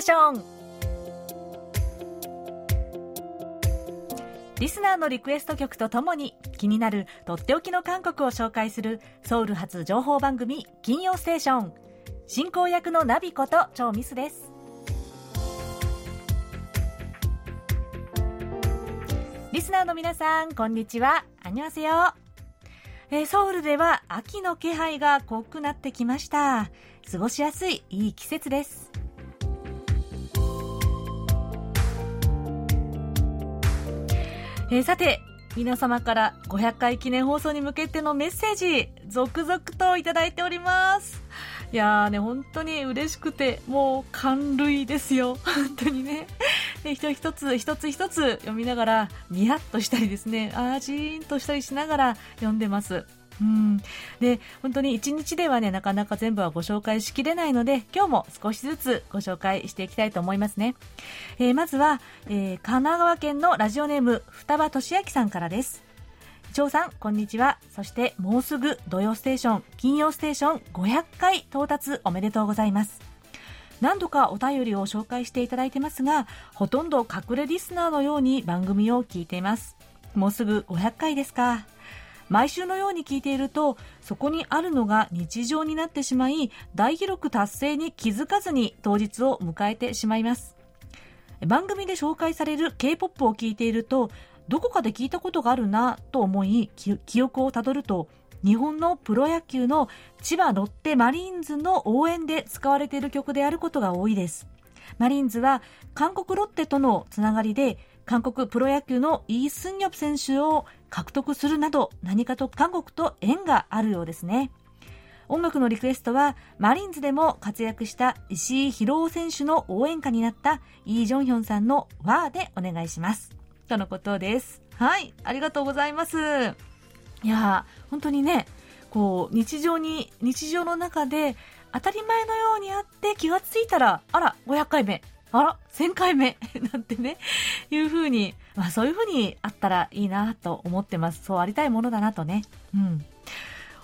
ーション。リスナーのリクエスト曲とともに気になるとっておきの韓国を紹介するソウル発情報番組金曜ステーション。進行役のナビこと超ミスです。リスナーの皆さんこんにちは。안녕하세요えー、ソウルでは秋の気配が濃くなってきました。過ごしやすいいい季節です。えー、さて皆様から500回記念放送に向けてのメッセージ続々といただいております。いやーね本当に嬉しくてもう感涙ですよ。本当にね。で一つ一つ一つ一つ読みながらニヤッとしたりですねあーじーんとしたりしながら読んでます。うん、で本当に1日ではねなかなか全部はご紹介しきれないので今日も少しずつご紹介していきたいと思いますね、えー、まずは、えー、神奈川県のラジオネーム双葉俊明さんからです。長さんこんにちは。そしてもうすぐ土曜ステーション金曜ステーション500回到達おめでとうございます。何度かお便りを紹介していただいてますがほとんど隠れリスナーのように番組を聞いています。もうすぐ500回ですか。毎週のように聞いているとそこにあるのが日常になってしまい大記録達成に気づかずに当日を迎えてしまいます。番組で紹介される K-POP を聞いているとどこかで聞いたことがあるなと思い記憶をたどると日本のプロ野球の千葉ロッテマリーンズの応援で使われている曲であることが多いです。マリーンズは韓国ロッテとのつながりで韓国プロ野球のイ・スンニョプ選手を獲得するなど何かと韓国と縁があるようですね。音楽のリクエストはマリンズでも活躍した石井宏夫選手の応援歌になったイ・ジョンヒョンさんの「ワー」でお願いします。とのことです。はいありがとうございます。いやー本当にねこう日常に日常の中で当たり前のようにあって気がついたらあら500回目。あら、1000回目。なんてね、いうふうに、まあそういうふうにあったらいいなと思ってます。そうありたいものだなとね。うん。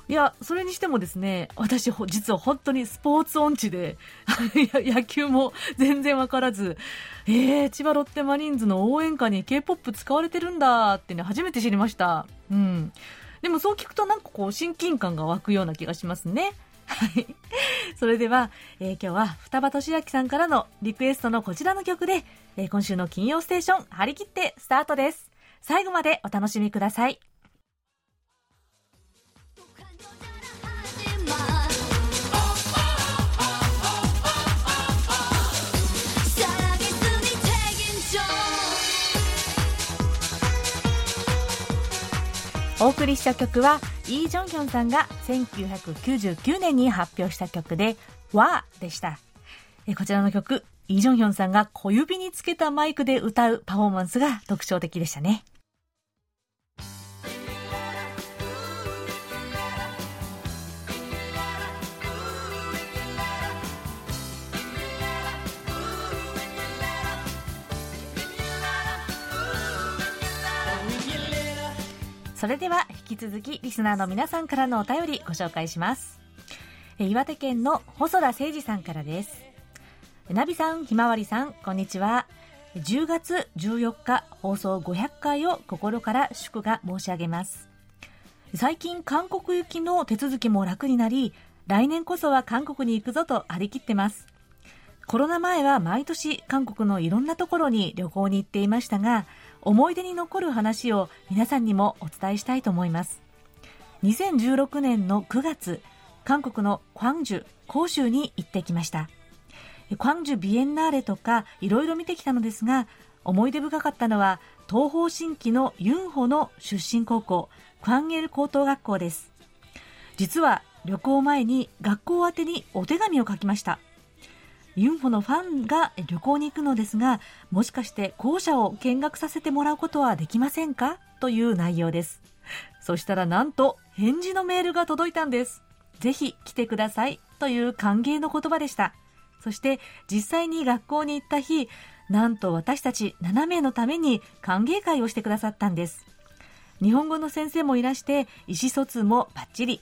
いや、それにしてもですね、私、実は本当にスポーツ音痴で、野球も全然わからず、えー、千葉ロッテマリーンズの応援歌に K-POP 使われてるんだってね、初めて知りました。うん。でもそう聞くとなんかこう親近感が湧くような気がしますね。はい。それでは、えー、今日は双葉俊明さんからのリクエストのこちらの曲で、えー、今週の金曜ステーション張り切ってスタートです。最後までお楽しみください。お送りした曲はイー・ジョンヒョンさんが1999年に発表した曲で「わ」でした。こちらの曲イー・ジョンヒョンさんが小指につけたマイクで歌うパフォーマンスが特徴的でしたね。それでは引き続きリスナーの皆さんからのお便りご紹介します。岩手県の細田誠二さんからです。ナビさんひまわりさんこんにちは。10月14日放送500回を心から祝賀申し上げます。最近韓国行きの手続きも楽になり来年こそは韓国に行くぞと張り切ってます。コロナ前は毎年韓国のいろんなところに旅行に行っていましたが思い出に残る話を皆さんにもお伝えしたいと思います。2016年の9月韓国のクァンジュ広州に行ってきました。クァンジュビエンナーレとかいろいろ見てきたのですが思い出深かったのは東方神起のユンホの出身高校クァンエル高等学校です。実は旅行前に学校宛てにお手紙を書きました。ユンフォのファンが旅行に行くのですが、もしかして校舎を見学させてもらうことはできませんか？という内容です。そしたらなんと返事のメールが届いたんです。ぜひ来てくださいという歓迎の言葉でした。そして実際に学校に行った日、なんと私たち7名のために歓迎会をしてくださったんです。日本語の先生もいらして意思疎通もバッチリ。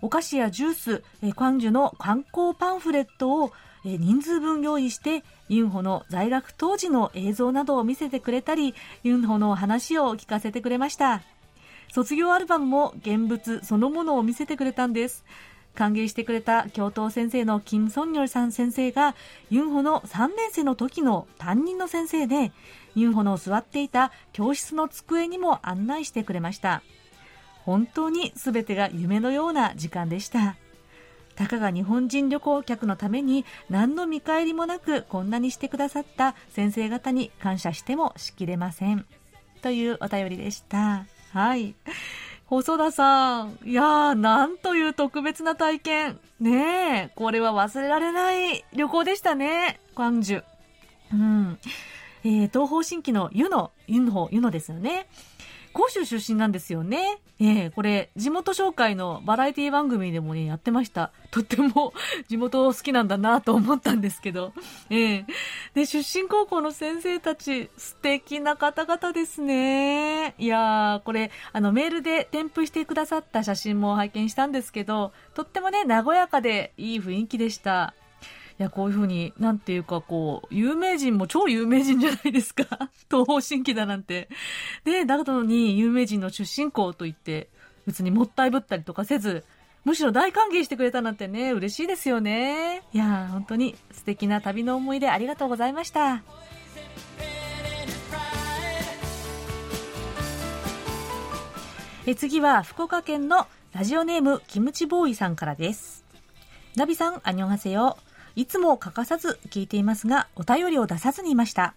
お菓子やジュース、えクァンジュの観光パンフレットをえ人数分用意してユンホの在学当時の映像などを見せてくれたりユンホの話を聞かせてくれました。卒業アルバムも現物そのものを見せてくれたんです。歓迎してくれた教頭先生の金ソンニョルさん先生がユンホの3年生の時の担任の先生でユンホの座っていた教室の机にも案内してくれました。本当に全てが夢のような時間でした。たかが日本人旅行客のために何の見返りもなくこんなにしてくださった先生方に感謝してもしきれませんというお便りでしたはい細田さん。いやー、なんという特別な体験。ねえ、これは忘れられない旅行でしたね。関樹。うん。えー、東方神起の湯の、湯の、湯のですよね。甲州出身なんですよね。えー、これ、地元紹介のバラエティ番組でもね、やってました。とっても地元好きなんだなと思ったんですけど。えー、で、出身高校の先生たち、素敵な方々ですね。いやー、これ、あの、メールで添付してくださった写真も拝見したんですけど、とってもね、和やかでいい雰囲気でした。いや、こういうふうに、なんていうか、こう、有名人も超有名人じゃないですか。東方神起だなんて。で、だったのに、有名人の出身校と言って、別にもったいぶったりとかせず、むしろ大歓迎してくれたなんてね、嬉しいですよね。いや本当に素敵な旅の思い出ありがとうございました。え次は福岡県のラジオネームキムチボーイさんからです。ナビさん、アニョンハセヨ。いつも欠かさず聞いていますが、お便りを出さずにいました。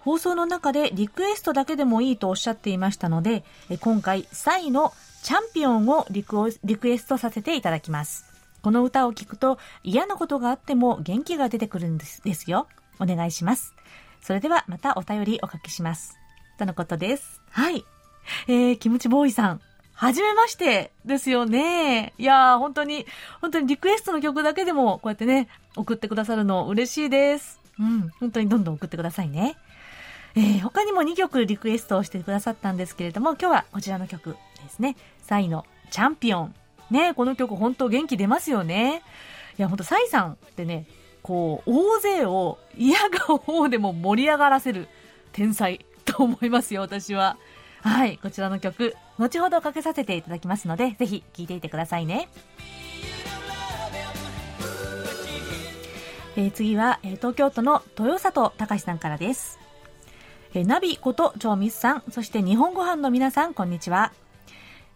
放送の中でリクエストだけでもいいとおっしゃっていましたので、今回、サイのチャンピオンをリクエストさせていただきます。この歌を聴くと嫌なことがあっても元気が出てくるんですですよ。お願いします。それではまたお便りおかけします。とのことです。はい。えー、キムチボーイさん、はじめましてですよね。いやー、本当に、本当にリクエストの曲だけでも、こうやってね、送ってくださるの嬉しいです。うん、本当にどんどん送ってくださいね。えー、他にも2曲リクエストをしてくださったんですけれども、今日はこちらの曲ですね。サイのチャンピオン。ね、この曲本当元気出ますよね。いや、本当サイさんってね、こう、大勢を嫌が方でも盛り上がらせる天才と思いますよ、私は。はい、こちらの曲、後ほどかけさせていただきますので、ぜひ聴いていてくださいね。えー、次は、えー、東京都の豊里隆さんからです。えー、ナビこと超ミスさん、そして日本ご飯の皆さん、こんにちは。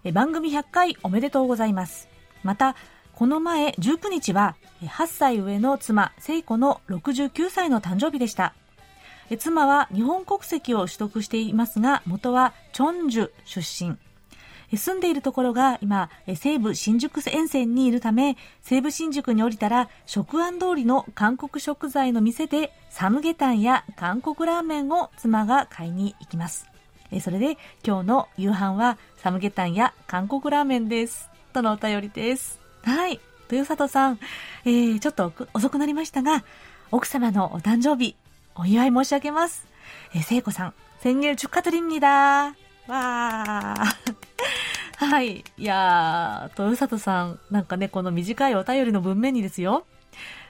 えー、番組100回おめでとうございます。また、この前19日は、8歳上の妻、聖子の69歳の誕生日でした。え妻は日本国籍を取得していますが、元はチョンジュ出身。住んでいるところが今、西武新宿沿線にいるため、西武新宿に降りたら、食案通りの韓国食材の店で、サムゲタンや韓国ラーメンを妻が買いに行きます。それで、今日の夕飯は、サムゲタンや韓国ラーメンです。とのお便りです。はい。豊里さん、えー、ちょっと遅くなりましたが、奥様のお誕生日、お祝い申し上げます。えー、聖子さん、先入축하드립니다わー。はい。いやー、豊里さん、なんかね、この短いお便りの文面にですよ。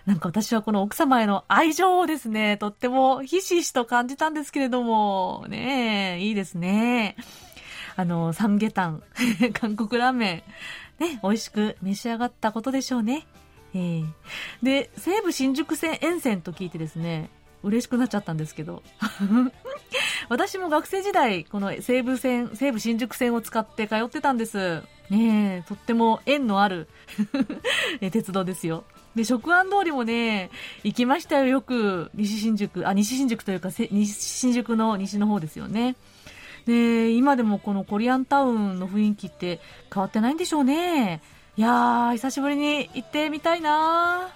なんか私はこの奥様への愛情をですね、とってもひしひしと感じたんですけれども、ねいいですね。あの、サムゲタン、韓国ラーメン、ね、美味しく召し上がったことでしょうね。えー、で、西武新宿線沿線と聞いてですね、 嬉しくなっちゃったんですけど。私も学生時代、この西武線、西武新宿線を使って通ってたんです。ねえ、とっても縁のある 鉄道ですよ。で、食安通りもね、行きましたよ、よく。西新宿、あ、西新宿というか、西新宿の西の方ですよね。で、今でもこのコリアンタウンの雰囲気って変わってないんでしょうね。いやー、久しぶりに行ってみたいな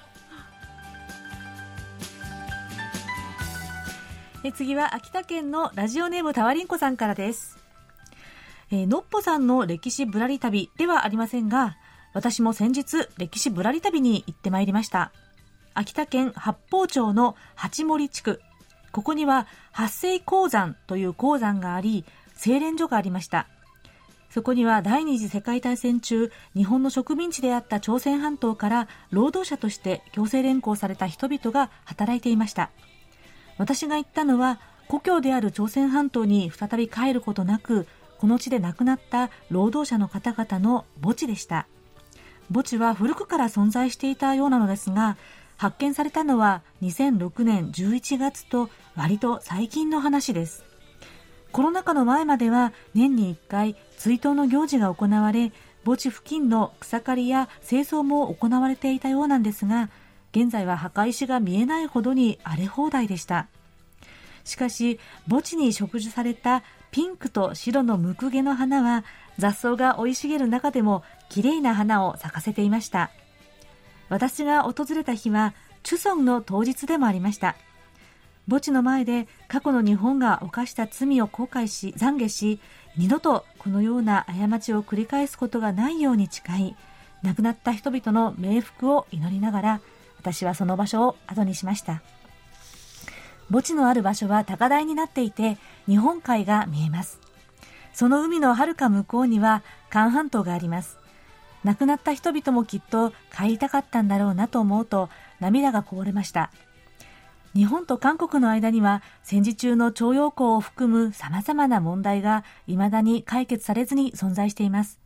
え次は秋田県のラジオネームたわりんこさんからです。えー、のっぽさんの歴史ぶらり旅ではありませんが、私も先日歴史ぶらり旅に行ってまいりました。秋田県八方町の八森地区。ここには八世鉱山という鉱山があり、精錬所がありました。そこには第二次世界大戦中、日本の植民地であった朝鮮半島から労働者として強制連行された人々が働いていました。私が言ったのは、故郷である朝鮮半島に再び帰ることなく、この地で亡くなった労働者の方々の墓地でした。墓地は古くから存在していたようなのですが、発見されたのは2006年11月と割と最近の話です。コロナ禍の前までは年に1回追悼の行事が行われ、墓地付近の草刈りや清掃も行われていたようなんですが、現在は墓石が見えないほどに荒れ放題でした。しかし、墓地に植樹されたピンクと白のムクゲの花は雑草が生い茂る中でも綺麗な花を咲かせていました。私が訪れた日は、チュソンの当日でもありました。墓地の前で過去の日本が犯した罪を後悔し、懺悔し、二度とこのような過ちを繰り返すことがないように誓い、亡くなった人々の冥福を祈りながら、私はその場所を後にしました。墓地のある場所は高台になっていて、日本海が見えます。その海の遥か向こうには、韓半島があります。亡くなった人々もきっと帰りたかったんだろうなと思うと涙がこぼれました。日本と韓国の間には戦時中の徴用工を含む様々な問題が未だに解決されずに存在しています。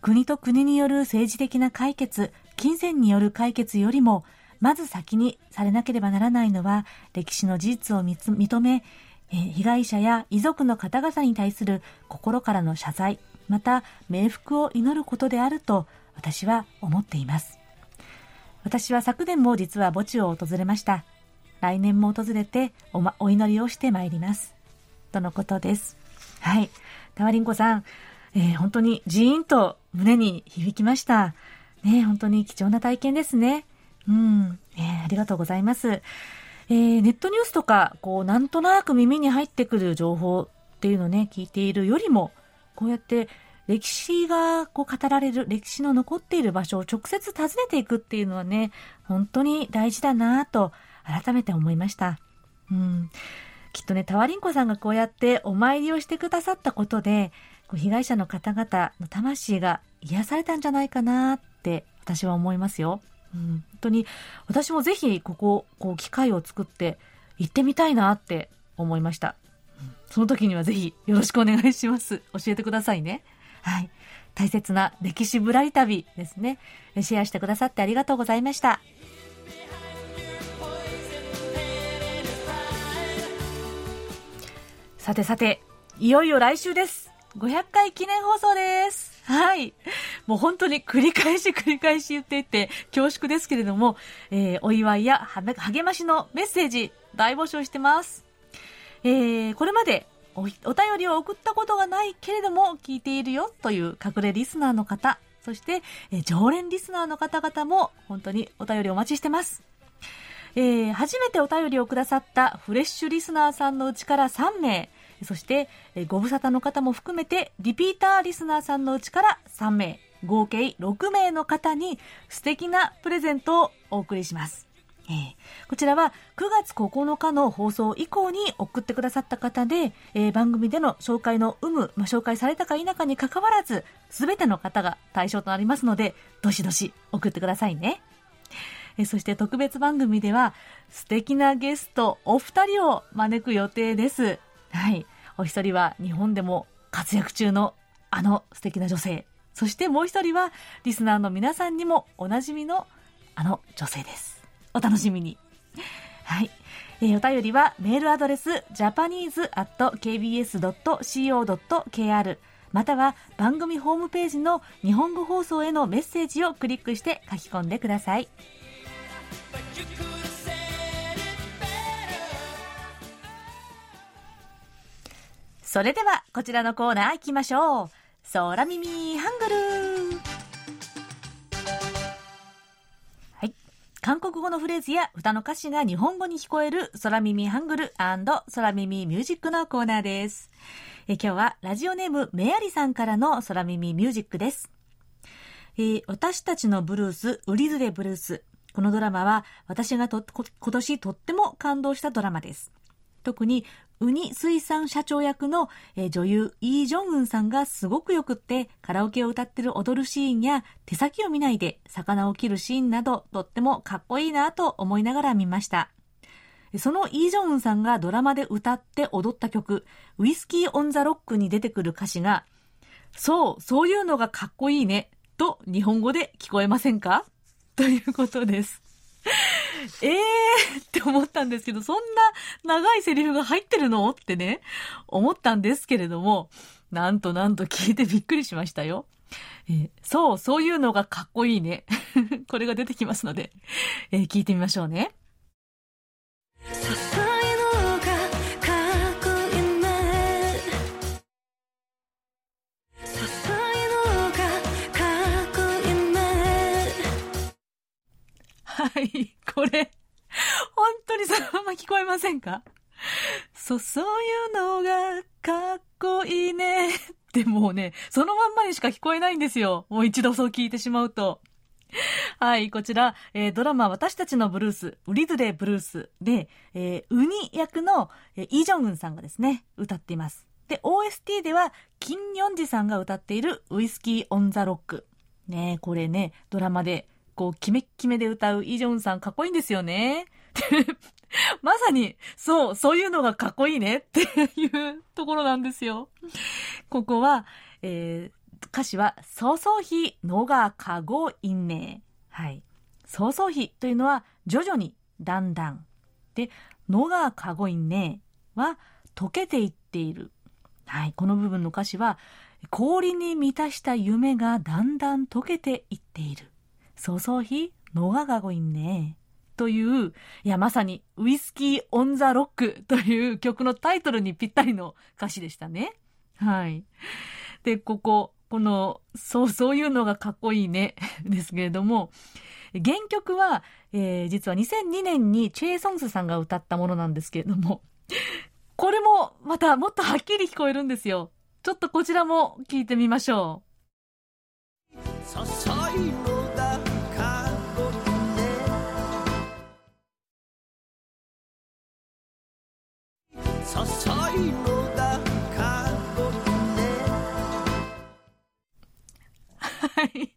国と国による政治的な解決、金銭による解決よりも、まず先にされなければならないのは歴史の事実を認め、被害者や遺族の方々に対する心からの謝罪、また冥福を祈ることであると私は思っています。私は昨年も実は墓地を訪れました。来年も訪れてお,、ま、お祈りをしてまいります。とのことです。はい。タワリンコさん、えー、本当にジーンと胸に響きました。ね、本当に貴重な体験ですね。うん。えー、ありがとうございます。えー、ネットニュースとか、こう、なんとなく耳に入ってくる情報っていうのをね、聞いているよりも、こうやって歴史がこう語られる、歴史の残っている場所を直接訪ねていくっていうのはね、本当に大事だなと改めて思いました。うん。きっとね、タワリンコさんがこうやってお参りをしてくださったことで、こう被害者の方々の魂が癒されたんじゃないかなって私は思いますよ。うん、本当に私もぜひここ、こう機会を作って行ってみたいなって思いました。その時にはぜひよろしくお願いします。教えてくださいね。はい。大切な歴史ぶらり旅ですね。シェアしてくださってありがとうございました。さてさて、いよいよ来週です。500回記念放送です。はい。もう本当に繰り返し繰り返し言っていて恐縮ですけれども、えー、お祝いや励ましのメッセージ大募集してます。えー、これまでお便りを送ったことがないけれども聞いているよという隠れリスナーの方、そして、えー、常連リスナーの方々も本当にお便りお待ちしてます。えー、初めてお便りをくださったフレッシュリスナーさんのうちから3名、そして、ご無沙汰の方も含めて、リピーターリスナーさんのうちから3名、合計6名の方に素敵なプレゼントをお送りします。えー、こちらは9月9日の放送以降に送ってくださった方で、えー、番組での紹介の有無、まあ、紹介されたか否かにかかわらず、すべての方が対象となりますので、どしどし送ってくださいね。えー、そして特別番組では、素敵なゲストお二人を招く予定です。はい。お一人は日本でも活躍中のあの素敵な女性。そしてもう一人はリスナーの皆さんにもおなじみのあの女性です。お楽しみに。はい。えー、お便りはメールアドレス japanese.kbs.co.kr または番組ホームページの日本語放送へのメッセージをクリックして書き込んでください。それでは、こちらのコーナー行きましょう。空耳ハングルはい。韓国語のフレーズや歌の歌詞が日本語に聞こえる空耳ハングル空耳ミュージックのコーナーです。え今日はラジオネームメアリさんからの空耳ミュージックです。えー、私たちのブルース、ウリズレブルース。このドラマは私がと今年とっても感動したドラマです。特にウニ水産社長役の、女優イー・ジョンウンさんがすごくよくってカラオケを歌ってる踊るシーンや手先を見ないで魚を切るシーンなどとってもかっこいいなと思いながら見ました。そのイー・ジョンウンさんがドラマで歌って踊った曲、ウイスキー・オン・ザ・ロックに出てくる歌詞が、そう、そういうのがかっこいいね、と日本語で聞こえませんか？ということです。え えーって思ったんですけど、そんな長いセリフが入ってるの？ってね、思ったんですけれども、なんとなんと聞いてびっくりしましたよ。えー、そう、そういうのがかっこいいね。これが出てきますので、えー、聞いてみましょうね。はい、これ、本当にそのまま聞こえませんか？そ、そういうのがかっこいいね。ってもね、そのまんまにしか聞こえないんですよ。もう一度そう聞いてしまうと。はい、こちら、えー、ドラマ私たちのブルース、ウリズレブルースで、えー、ウニ役の、えー、イ・ジョンウンさんがですね、歌っています。で、OST では、キン・ヨンジさんが歌っているウイスキー・オン・ザ・ロック。ねこれね、ドラマでこう、キメッキメで歌うイ・ジョンさんかっこいいんですよね。まさに、そう、そういうのがかっこいいねっていうところなんですよ。ここは、えー、歌詞は、そうそうひのがかごいね。はい。そうそうひというのは、徐々に、だんだん。で、のがかごいねは、溶けていっている。はい。この部分の歌詞は、氷に満たした夢がだんだん溶けていっている。そそひのががごいんね。という、いや、まさに、ウイスキー・オン・ザ・ロックという曲のタイトルにぴったりの歌詞でしたね。はい。で、ここ、この、そう、そういうのがかっこいいね、ですけれども、原曲は、えー、実は2002年にチェイ・ソンスさんが歌ったものなんですけれども、これもまたもっとはっきり聞こえるんですよ。ちょっとこちらも聞いてみましょう。のだかっこいいねはい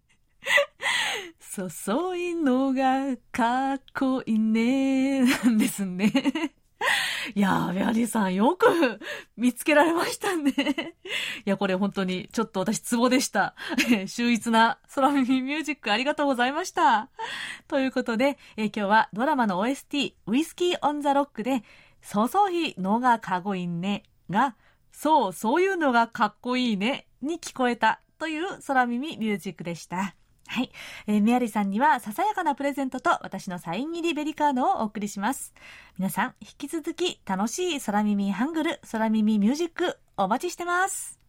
細いのがかっこいいね なんですねいやー、メアリーさん、よく見つけられましたね。いや、これ本当に、ちょっと私、ツボでした。秀逸な空耳ミュージックありがとうございました。ということで、え今日はドラマの OST、ウイスキー・オン・ザ・ロックで、そそひのがかごいねが、そう、そういうのがかっこいいねに聞こえたという空耳ミュージックでした。はい。えー、メアリさんにはささやかなプレゼントと私のサイン入りベリカードをお送りします。皆さん、引き続き楽しい空耳ハングル、空耳ミュージックお待ちしてます。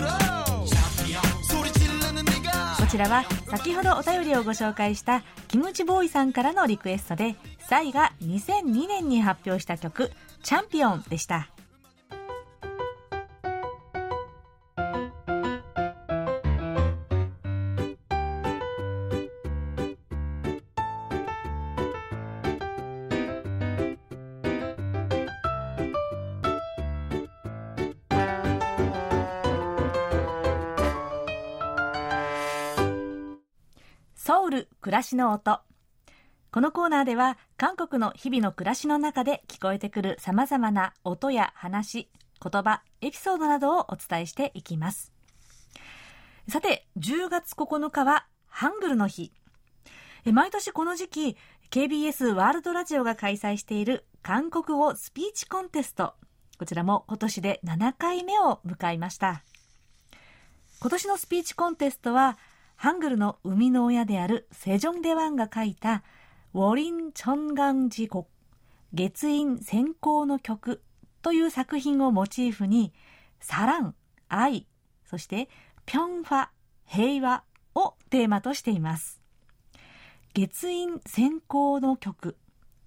こちらは先ほどお便りをご紹介したキムチボーイさんからのリクエストで、サイが2002年に発表した曲、チャンピオンでした。ソウル暮らしの音。このコーナーでは韓国の日々の暮らしの中で聞こえてくる様々な音や話、言葉、エピソードなどをお伝えしていきます。さて、10月9日はハングルの日。毎年この時期、KBS ワールドラジオが開催している韓国語スピーチコンテスト。こちらも今年で7回目を迎えました。今年のスピーチコンテストはハングルの生みの親であるセジョン・デワンが書いたウォリン・チョンガンジ国月陰先行の曲という作品をモチーフにサラン、愛、そしてピョンファ、平和をテーマとしています。月陰先行の曲。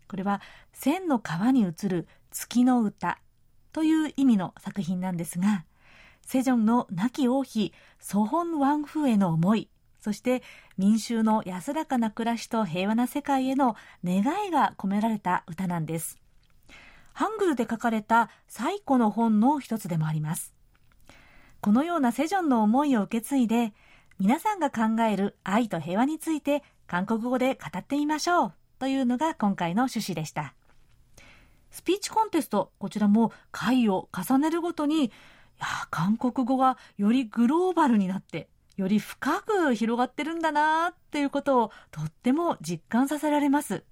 これは千の川に映る月の歌という意味の作品なんですが、セジョンの亡き王妃ソホン・ワンフーへの思いそして民衆の安らかな暮らしと平和な世界への願いが込められた歌なんです。ハングルで書かれた最古の本の一つでもあります。このようなセジョンの思いを受け継いで、皆さんが考える愛と平和について韓国語で語ってみましょうというのが今回の趣旨でした。スピーチコンテスト、こちらも回を重ねるごとに、いや韓国語がよりグローバルになって、より深く広がってるんだなっていうことをとっても実感させられます。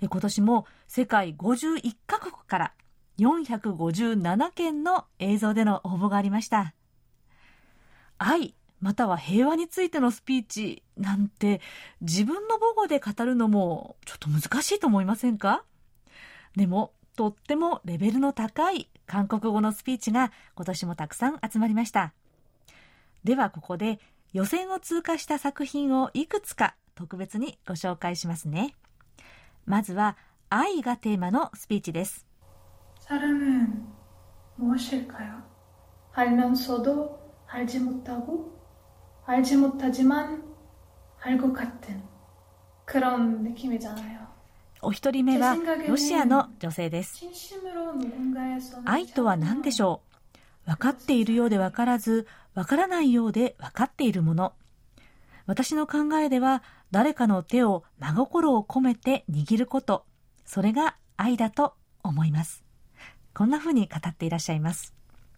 今年も世界51カ国から457件の映像での応募がありました。愛または平和についてのスピーチなんて自分の母語で語るのもちょっと難しいと思いませんか？でもとってもレベルの高い韓国語のスピーチが今年もたくさん集まりました。ではここで予選を通過した作品をいくつか特別にご紹介しますね。まずは愛がテーマのスピーチです。사랑은무엇일까요알면서도알지못하고알지못하지만알것같은그런느낌이잖아요お一人目はロシアの女性です。愛とは何でしょう 分かっているようで分からず、分からないようで分かっているもの。私の考えでは、誰かの手を真心を込めて握ること。それが愛だと思います。こんな風に語っていらっしゃいます。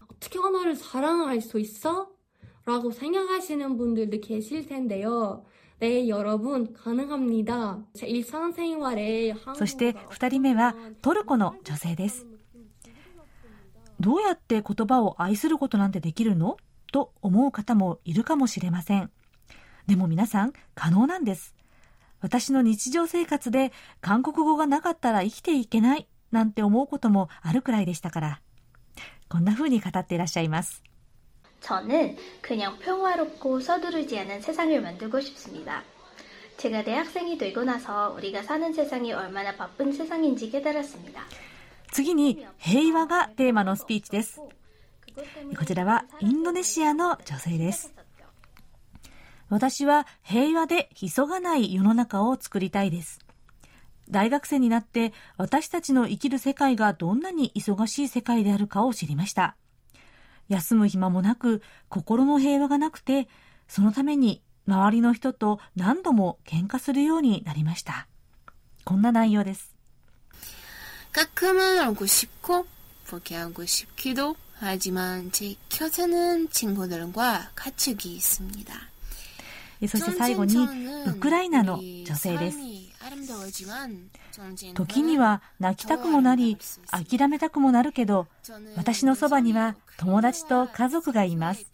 어떻게하나를사랑할수있어라고생각하시는분들도계실텐데요 네, 여러분, 가능합니다. 일상생활에 そして二人目はトルコの女性です。 どうやって言葉を愛することなんてできるのと思う方もいるかもしれません。でも皆さん、可能なんです。私の日常生活で韓国語がなかったら生きていけないなんて思うこともあるくらいでしたから。こんな風に語っていらっしゃいます。저는그냥평화롭고서두르지않은세상을만들고싶습니다 제가대학생이되고나서우리가사는세상이얼마나바쁜세상인지깨달았습니다 次に平和がテーマのスピーチです。こちらはインドネシアの女性です。私は平和で急がない世の中を作りたいです。大学生になって私たちの生きる世界がどんなに忙しい世界であるかを知りました。休む暇もなく心の平和がなくて、そのために周りの人と何度も喧嘩するようになりました。こんな内容です。 가끔은알고싶고포기하고싶기도하지만제곁에는친구들과가축이있습니다そして最後にウクライナの女性です。時には泣きたくもなり、諦めたくもなるけど、私のそばには友達と家族がいます。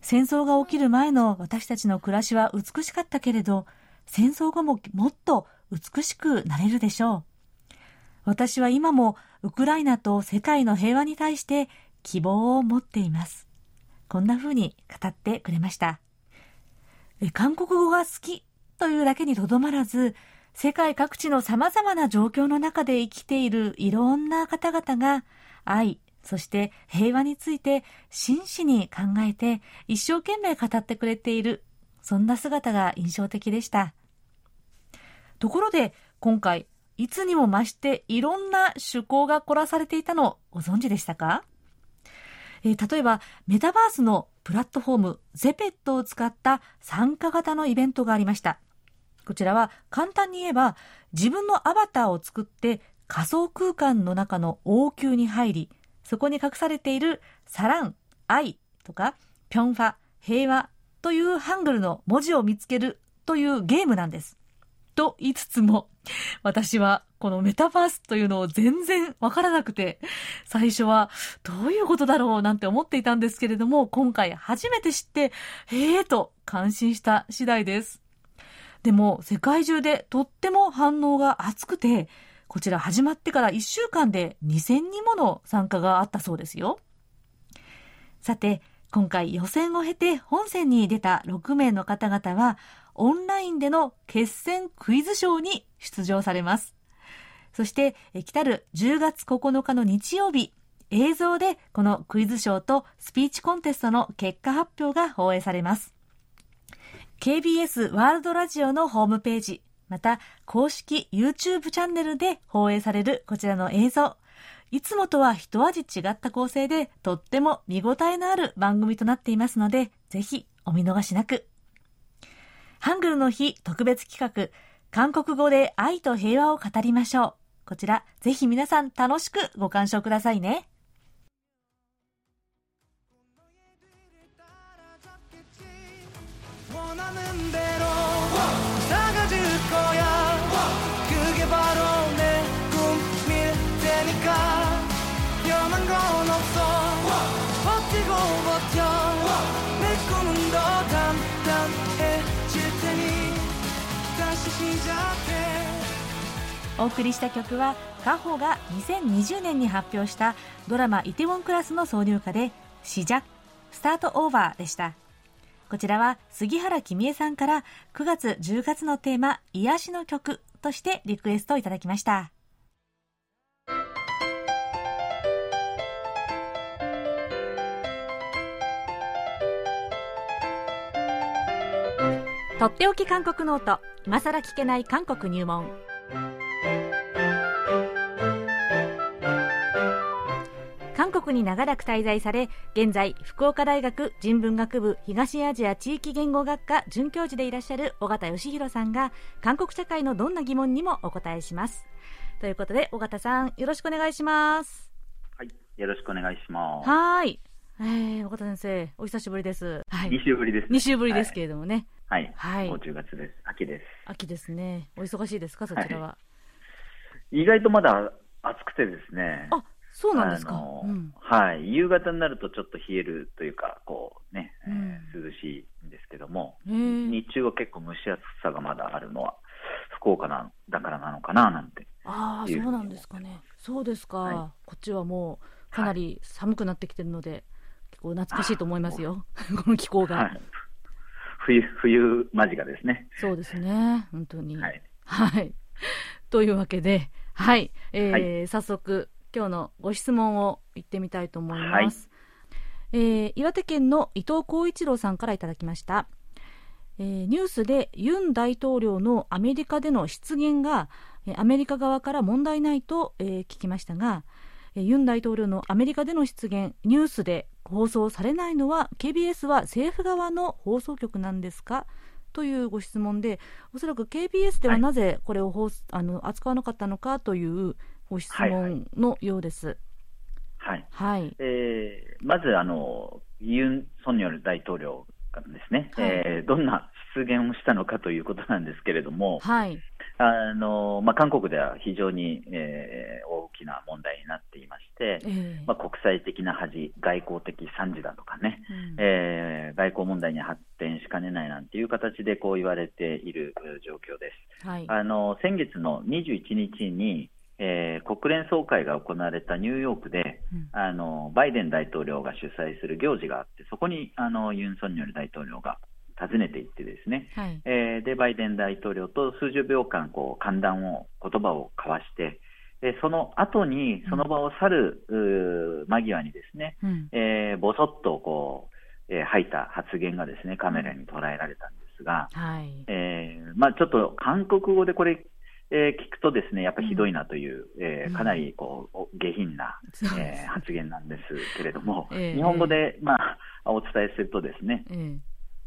戦争が起きる前の私たちの暮らしは美しかったけれど、戦争後ももっと美しくなれるでしょう。 私は今もウクライナと世界の平和に対して希望を持っています。こんな風に語ってくれました。韓国語が好きというだけにとどまらず、世界各地の様々な状況の中で生きているいろんな方々が愛、そして平和について真摯に考えて一生懸命語ってくれている、そんな姿が印象的でした。ところで今回、いつにも増していろんな趣向が凝らされていたのをご存知でしたか？えー、例えばメタバースのプラットフォームゼペットを使った参加型のイベントがありました。こちらは簡単に言えば自分のアバターを作って仮想空間の中の王宮に入り、そこに隠されているサラン、愛とかピョンファ、平和というハングルの文字を見つけるというゲームなんです。と言いつつも、私はこのメタバースというのを全然わからなくて、最初はどういうことだろうなんて思っていたんですけれども、今回初めて知って、へえーと感心した次第です。でも世界中でとっても反応が熱くて、こちら始まってから1週間で2000人もの参加があったそうですよ。さて、今回予選を経て本戦に出た6名の方々は、オンラインでの決戦クイズショーに出場されます。そして、来たる10月9日の日曜日、映像でこのクイズショーとスピーチコンテストの結果発表が放映されます。KBS ワールドラジオのホームページ、また公式 YouTube チャンネルで放映されるこちらの映像。いつもとは一味違った構成でとっても見応えのある番組となっていますので、ぜひお見逃しなく。ハングルの日特別企画、韓国語で愛と平和を語りましょう。こちら、ぜひ皆さん楽しくご鑑賞くださいね。お送りした曲は、カホが2020年に発表したドラマイテウォンクラスの挿入歌で、シジャスタートオーバーでした。こちらは杉原君江さんから9月10月のテーマ、癒しの曲としてリクエストいただきました。とっておき韓国ノート、今更聞けない韓国入門。国に長らく滞在され現在福岡大学人文学部東アジア地域言語学科准教授でいらっしゃる尾形義弘さんが韓国社会のどんな疑問にもお答えしますということで尾形さんよろしくお願いしますはい、よろしくお願いします。はーい、えー、尾形先生お久しぶりですはい2週ぶりです、2週ぶりですけれどもね、はい。ははいい。もう10月です。秋です。秋ですねお忙しいですかそちらは、意外とまだ暑くてですね。あそうなんですか、うん。はい。夕方になるとちょっと冷えるというか、こうね、えーうん涼しいんですけども、日中は結構蒸し暑さがまだあるのは、福岡なだからなのかななんて。ああそうなんですかね。そうですか、はこっちはもうかなり寒くなってきてるので、結構懐かしいと思いますよ。この気候が、はい。冬、冬間近ですね。そうですね。本当に。はい。はい。というわけではい、えーは早速今日のご質問を言ってみたいと思います、えー岩手県の伊藤浩一郎さんからいただきました、えーニュースでユン大統領のアメリカでの失言がえーアメリカ側から問題ないと、えー聞きましたが、えーユン大統領のアメリカでの失言ニュースで放送されないのは KBS は政府側の放送局なんですか？というご質問でおそらく KBS でははい。なぜこれを放送あの扱わなかったのかというご質問のようです。はい。はい、えーまずあの、ユン・ソンニョル大統領がですね、はい。えーどんな失言をしたのかということなんですけれども、はい、あのまあ、韓国では非常に、えー大きな問題になっていまして、えーまあ、国際的な恥、外交的惨事だとかね、うん。えー外交問題に発展しかねないなんていう形でこう言われているえー状況です。はい、あの先月の21日に、えー国連総会が行われたニューヨークで、うん。あのバイデン大統領が主催する行事があって、そこにあのユン・ソンニョル大統領が訪ねていってですね、はい、えーでバイデン大統領と数十秒間こう歓談を言葉を交わして、でその後にその場を去る、間際にですね、うん。えーぼそっとこう、えー吐いた発言がですねカメラに捉えられたんですが、はい、えーまあ、ちょっと韓国語でこれ、えー聞くとですねやっぱひどいなという、えーうんかなりこうお下品な、そうです。えー発言なんですけれども、ええ日本語で、まあ、お伝えするとですね、えー。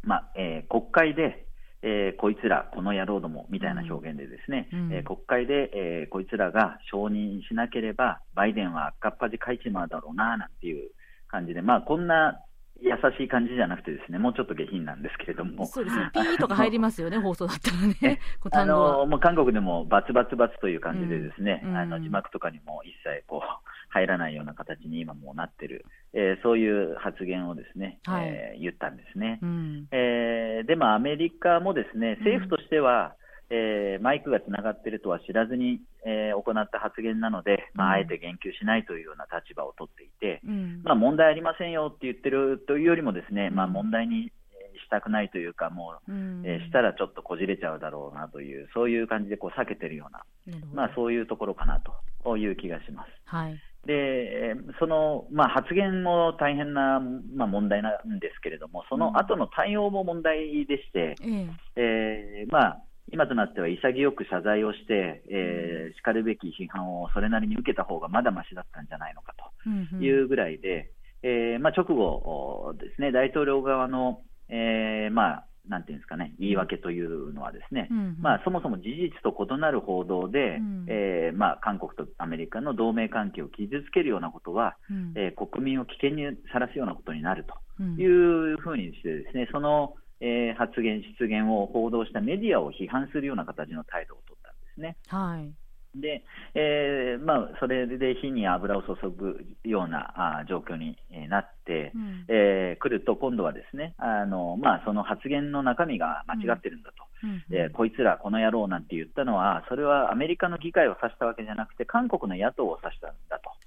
まあえー国会で、えーこいつら、この野郎どもみたいな表現でですね、うん。えー国会で、えーこいつらが承認しなければ、バイデンは赤っ端書いちまうだろうななんていう感じで、まあ、こんな優しい感じじゃなくてですね、もうちょっと下品なんですけれども。そうですね、ピーとか入りますよね、放送だったらね、あ。のもう韓国でもバツバツバツという感じでですね、うんあの字幕とかにも一切こう入らないような形に今もうなってる、えーそういう発言をですね、はいえー言ったんですね。うん、えーでもアメリカもですね政府としては、えーマイクがつながっているとは知らずに、えー行った発言なので、まあ、あえて言及しないというような立場を取っていて、うん、まあ、問題ありませんよって言ってるというよりもですね、うん。まあ、問題にえーしたくないというか、もううん。えーしたらちょっとこじれちゃうだろうなという、そういう感じでこう避けてるような、まあ、そういうところかなという気がします。はい、で、えーその、まあ、発言も大変な、まあ、問題なんですけれども、その後の対応も問題でして、ええ。えーまあ、今となっては潔く謝罪をして、えー、しかるべき批判をそれなりに受けた方がまだましだったんじゃないのかというぐらいで、えーまあ、直後おですね、大統領側の、えーまあ、なんていうんですかね、言い訳というのはですね、うんうん。まあ、そもそも事実と異なる報道で、うん。えーまあ、韓国とアメリカの同盟関係を傷つけるようなことは、うん。えー国民を危険にさらすようなことになるとうん。いうふうにしてですね、その、えー発言、失言を報道したメディアを批判するような形の態度を取ったんですね。はい。で、えーまあ、それで火に油を注ぐようなあー状況にえーなって、うんえー来ると、今度はですね、あのまあ、その発言の中身が間違ってるんだと。うんえーこいつら、この野郎なんて言ったのは、それはアメリカの議会を指したわけじゃなくて、韓国の野党を指したん。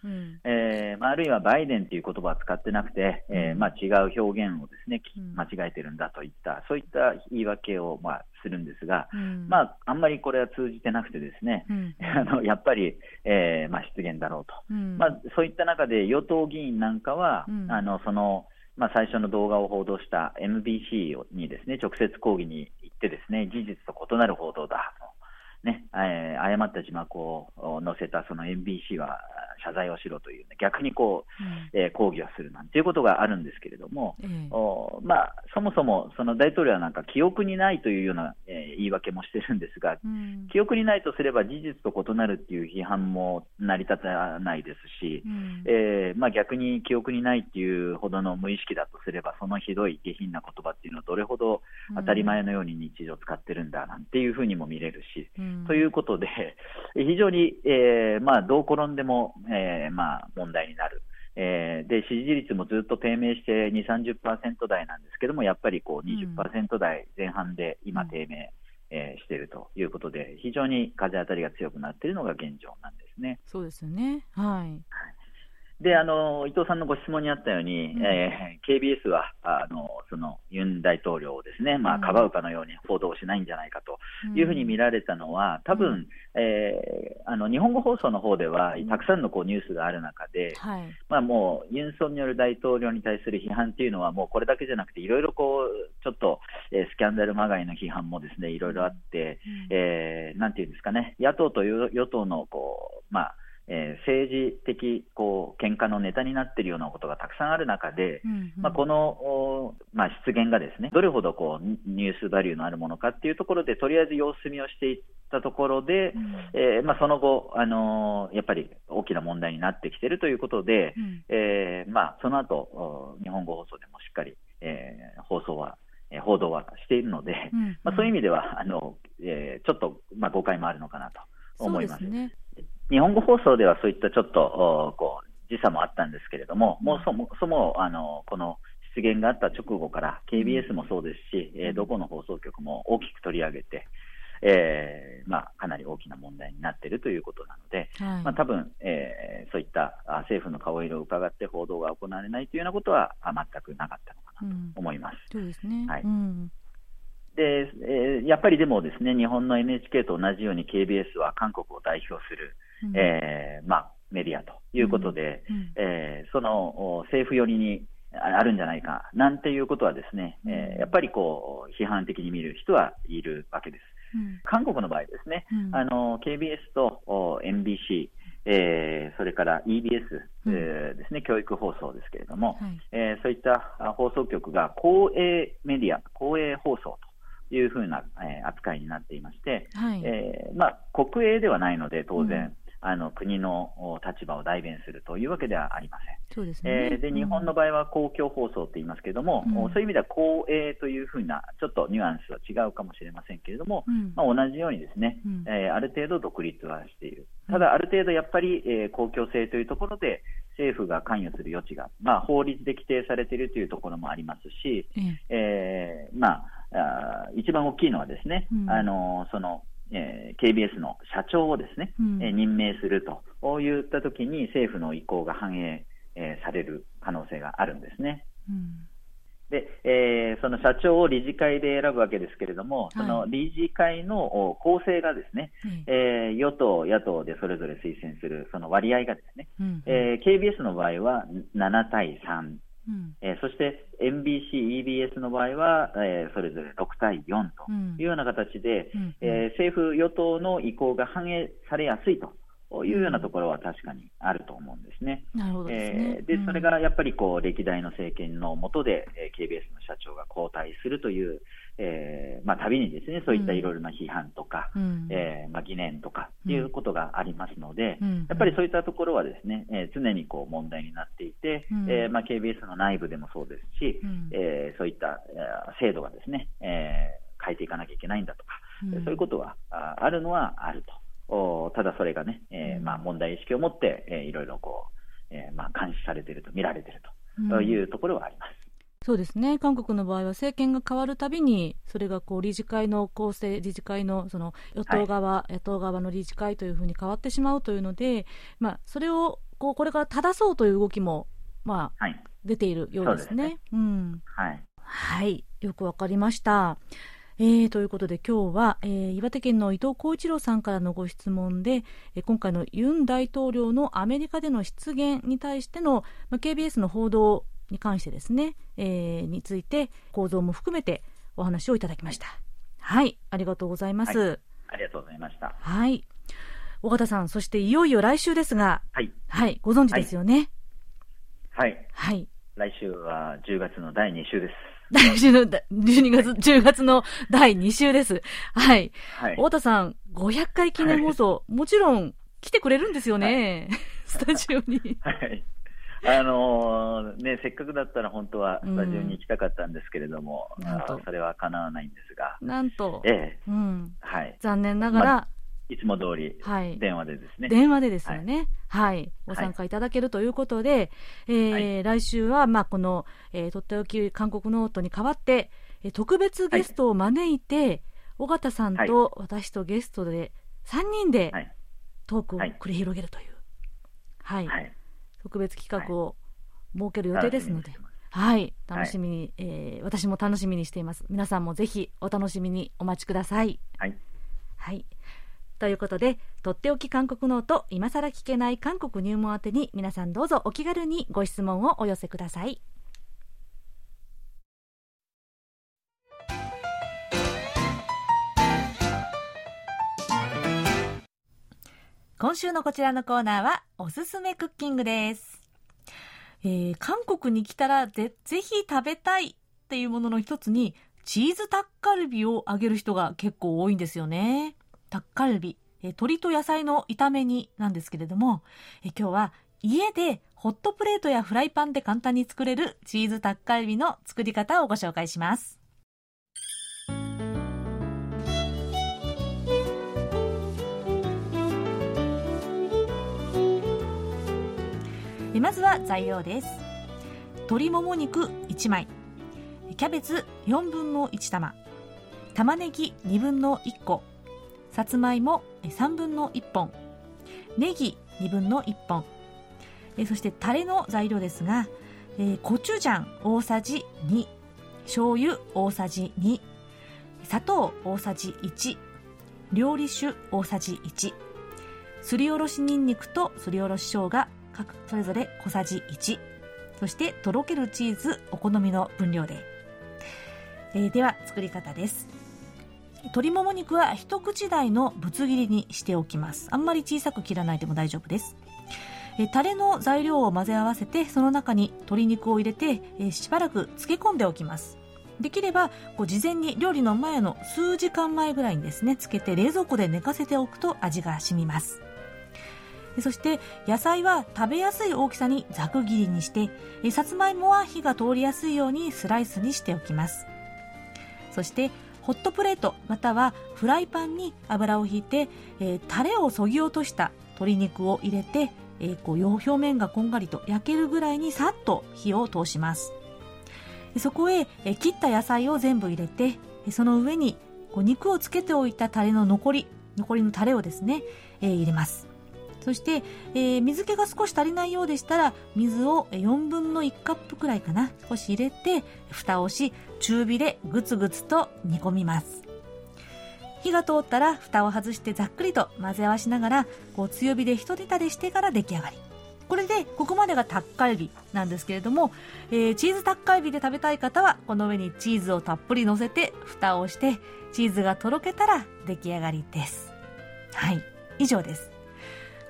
うん。えーまあ、あるいはバイデンという言葉は使ってなくて、えーうん。まあ、違う表現をですね、間違えてるんだといった、そういった言い訳を、まあ、するんですが、うん。まあ、あんまりこれは通じてなくてですね、うん。あのやっぱり、えーまあ、失言だろうと。うん。まあ、そういった中で与党議員なんかは、うん。あのそのまあ、最初の動画を報道した MBC にですね直接抗議に行ってですね事実と異なる報道だと、ねえー誤った字幕を載せたその MBC は謝罪をしろという、ね、逆にこう、えー抗議をするなんていうことがあるんですけれども、うんええ。おまあ、そもそもその大統領はなんか記憶にないというような、えー言い訳もしてるんですが、うん。記憶にないとすれば事実と異なるっていう批判も成り立たないですし、うん。えーまあ、逆に記憶にないっていうほどの無意識だとすれば、そのひどい下品な言葉っていうのはどれほど当たり前のように日常使ってるんだなんていうふうにも見れるし、うんということで、非常に、えーまあ、どう転んでも、えーまあ、問題になる。えーで支持率もずっと低迷して2、30%台なんですけども、やっぱりこう20%台前半で今、低迷、えーしているということで、非常に風当たりが強くなっているのが現状なんですね。そうですよね。はい。であの伊藤さんのご質問にあったように、うん。えー KBS はあのそのユン大統領をですね、まあ、うん。かばうかのように報道しないんじゃないかというふうに見られたのは、多分、えーあの日本語放送の方ではうん。たくさんのこうニュースがある中で、はい。まあ、もうユン・ソンによる大統領に対する批判っていうのは、もうこれだけじゃなくて、いろいろこうちょっと、えースキャンダルまがいの批判もですねいろいろあって、えーなんていうんですかね、野党と与与党のこう、まあえー政治的こう喧嘩のネタになっているようなことがたくさんある中で、うんまあ、この、おまあ、出現がですねどれほどこうニニュースバリューのあるものかっていうところで、とりあえず様子見をしていったところで、うん。えーまあ、その後、あのーやっぱり大きな問題になってきているということで、うん。えーまあ、その後お日本語放送でもしっかり、えー放送は、えー報道はしているので、うん。まあ、そういう意味ではあの、えーちょっと、まあ、誤解もあるのかなと思います。そうですね。日本語放送ではそういったちょっとおこう時差もあったんですけれども、もうそもそもあのこの出現があった直後から KBS もそうですし、えーどこの放送局も大きく取り上げて、えーまあ、かなり大きな問題になっているということなので、はい。まあ、多分、えーそういったあ政府の顔色を伺って報道が行われないというようなことはあ全くなかったのかなとうん思います。そうですね。はいうん。で、えーやっぱりでもですね、日本の NHK と同じように KBS は韓国を代表する、うん。えーまあ、メディアということで、うん。えーそのお政府寄りにああるんじゃないかなんていうことはですね、えーやっぱりこう批判的に見る人はいるわけです。うん。韓国の場合ですね、うん。あの KBS とお MBC、えーそれから EBS、うん。えーですね、教育放送ですけれども、はい。えーそういったあ放送局が公営メディア、公営放送というふうな、えー扱いになっていまして、はい。えーまあ、国営ではないので、当然、うんあの国のお立場を代弁するというわけではありません。そうですね。えーで日本の場合は公共放送と言いますけれども、うんおそういう意味では公営というふうな、ちょっとニュアンスは違うかもしれませんけれども、うんまあ、同じようにですね、うんえーある程度独立はしている。ただ、ある程度やっぱり、えー公共性というところで、政府が関与する余地が、まあ、法律で規定されているというところもありますし、えええーまあ、あー一番大きいのはですね、うんあのそのえー KBS の社長をですね、うん。えー任命するといったときに政府の意向が反映、えーされる可能性があるんですね。うん。で、えー、その社長を理事会で選ぶわけですけれども、はい。その理事会のお構成がですね、うん。えー与党、野党でそれぞれ推薦するその割合がですね、うんえー KBS の場合は7対3、うんえーそして NBC、EBS の場合は、えーそれぞれ6対4とうんいうような形で、うんえー政府・与党の意向が反映されやすいというようなところは確かにあると思うんですね。なるほどですねえ。ーでそれがやっぱりこう歴代の政権の下で、えー KBS の社長が交代するという、えーまあ、たびにですねそういったいろいろな批判とか、うん。えーまあ、疑念とかっていうことがありますので、うん。やっぱりそういったところはですね、えー常にこう問題になっていて、うん。えーまあ、KBS の内部でもそうですし、うん。えーそういった、えー制度がですね、えー変えていかなきゃいけないんだとか、うん。そういうことはああるのはあると。おただそれがね、えーうん。まあ、問題意識を持って、えーいろいろこう、えーまあ、監視されていると、見られているとうん。いうところはあります。そうですね韓国の場合は政権が変わるたびにそれがこう理事会の構成理事会のその与党側、野党側の理事会というふうに変わってしまうというので、まあ、それをこうこれから正そうという動きも、まあ、はい。出ているようですね。そうですねうんはい。はい、よくわかりました。えー、ということで今日は、えー岩手県の伊藤浩一郎さんからのご質問で、えー今回のユン大統領のアメリカでの出現に対しての、まあ、KBS の報道に関してですね、えーについて構造も含めてお話をいただきました。はい、ありがとうございます。はありがとうございました。はい。尾形さん、そしていよいよ来週ですが、はい。はい、ご存知ですよね。はい。はい。来週は10月の第2週です。来週のだ12月、10月の第2週です。はい。はい。太田さん、500回記念放送、もちろん来てくれるんですよね。スタジオに。はい。あのーね、せっかくだったら本当はスタジオに行きたかったんですけれども、うんそれは叶わないんですが、なんと、ええ、うん。はい。残念ながら、いつも通りはい。電話でですね。電話でですよね。はい。ご参加いただけるということで、えーは来週は、まあ、この、えーとっておき韓国ノートに代わって、えー特別ゲストを招いて、尾形さんと私とゲストで3人ではい。トークをはい繰り広げるという、はい。はい。特別企画を設ける予定ですので、はい、楽しみに、えー私も楽しみにしています。皆さんもぜひお楽しみにお待ちください。はい。はい。ということで、とっておき韓国ノート、今更聞けない韓国入門宛てに皆さんどうぞお気軽にご質問をお寄せください。今週のこちらのコーナーは、おすすめクッキングです。えー韓国に来たらぜぜひ食べたいっていうものの一つにチーズタッカルビをあげる人が結構多いんですよね。タッカルビ、えー鶏と野菜の炒め煮なんですけれども、えー今日は家でホットプレートやフライパンで簡単に作れるチーズタッカルビの作り方をご紹介します。まずは材料です。鶏もも肉1枚。キャベツ4分の1玉。玉ねぎ2分の1個。さつまいも3分の1本。ネギ2分の1本。そしてタレの材料ですが、えーコチュジャン大さじ2醤油大さじ2砂糖大さじ1料理酒大さじ1すりおろしにんにくとすりおろし生姜各それぞれ小さじ1そしてとろけるチーズお好みの分量で、えーでは作り方です。鶏もも肉は一口大のぶつ切りにしておきます。あんまり小さく切らないでも大丈夫です。えタレの材料を混ぜ合わせてその中に鶏肉を入れて、えしばらく漬け込んでおきます。できればこう事前に料理の前の数時間前ぐらいにですねつけて冷蔵庫で寝かせておくと味が染みます。そして野菜は食べやすい大きさにざく切りにしてさつまいもは火が通りやすいようにスライスにしておきます。そしてホットプレートまたはフライパンに油をひいて、タレをそぎ落とした鶏肉を入れて、えーこう表面がこんがりと焼けるぐらいにさっと火を通します。そこへ、切った野菜を全部入れてその上に肉をつけておいたタレの残り残りのタレをですね、えー入れます。そして、えー水気が少し足りないようでしたら水を4分の1カップくらいかな少し入れて蓋をし中火でグツグツと煮込みます。火が通ったら蓋を外してざっくりと混ぜ合わしながらこう強火で一煮立てしてから出来上がり。これでここまでがタッカルビなんですけれども、えーチーズタッカルビで食べたい方はこの上にチーズをたっぷり乗せて蓋をしてチーズがとろけたら出来上がりです。はい以上です。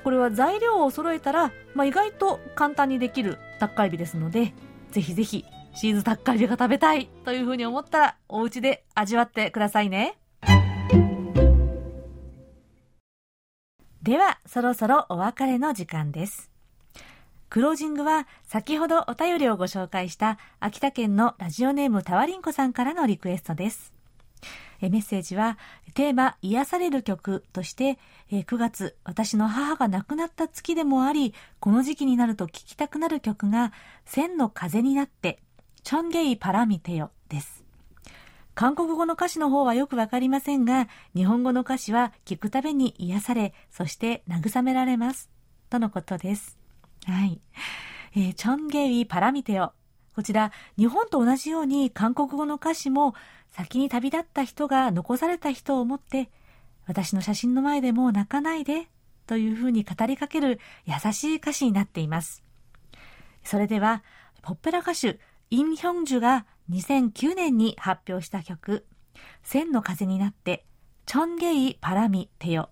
これは材料を揃えたら、まあ、意外と簡単にできるタッカルビですのでぜひぜひチーズタッカルビが食べたいというふうに思ったらお家で味わってくださいねではそろそろお別れの時間ですクロージングは先ほどお便りをご紹介した秋田県のラジオネームタワリンコさんからのリクエストです。メッセージはテーマ癒される曲としてえ9月私の母が亡くなった月でもありこの時期になると聴きたくなる曲が千の風になってチョンゲイパラミテヨです。韓国語の歌詞の方はよくわかりませんが日本語の歌詞は聞くたびに癒されそして慰められますとのことです。はい。えーチョンゲイパラミテオ。こちら、日本と同じように韓国語の歌詞も先に旅立った人が残された人を思って、私の写真の前でもう泣かないで、というふうに語りかける優しい歌詞になっています。それでは、ポップラ歌手、イン・ヒョンジュが2009年に発表した曲、千の風になって、チョンゲイパラミテヨ。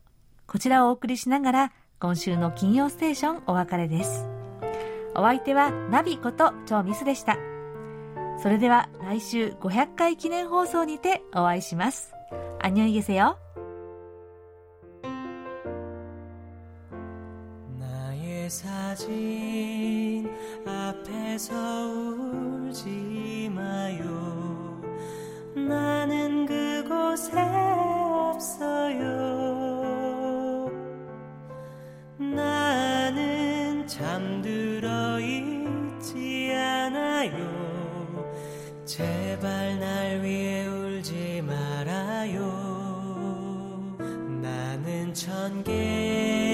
こちらをお送りしながら、今週の金曜ステーションお別れです。お相手はナビこと超ミスでした。それでは来週500回記念放送にてお会いします。안녕히계세요。 나의 사진 앞에서 울지 마요. 나는 그곳에 없어요. 나는 잠들어 있지 않아요. 제발 날 위해 울지 말아요. 나는 천 개의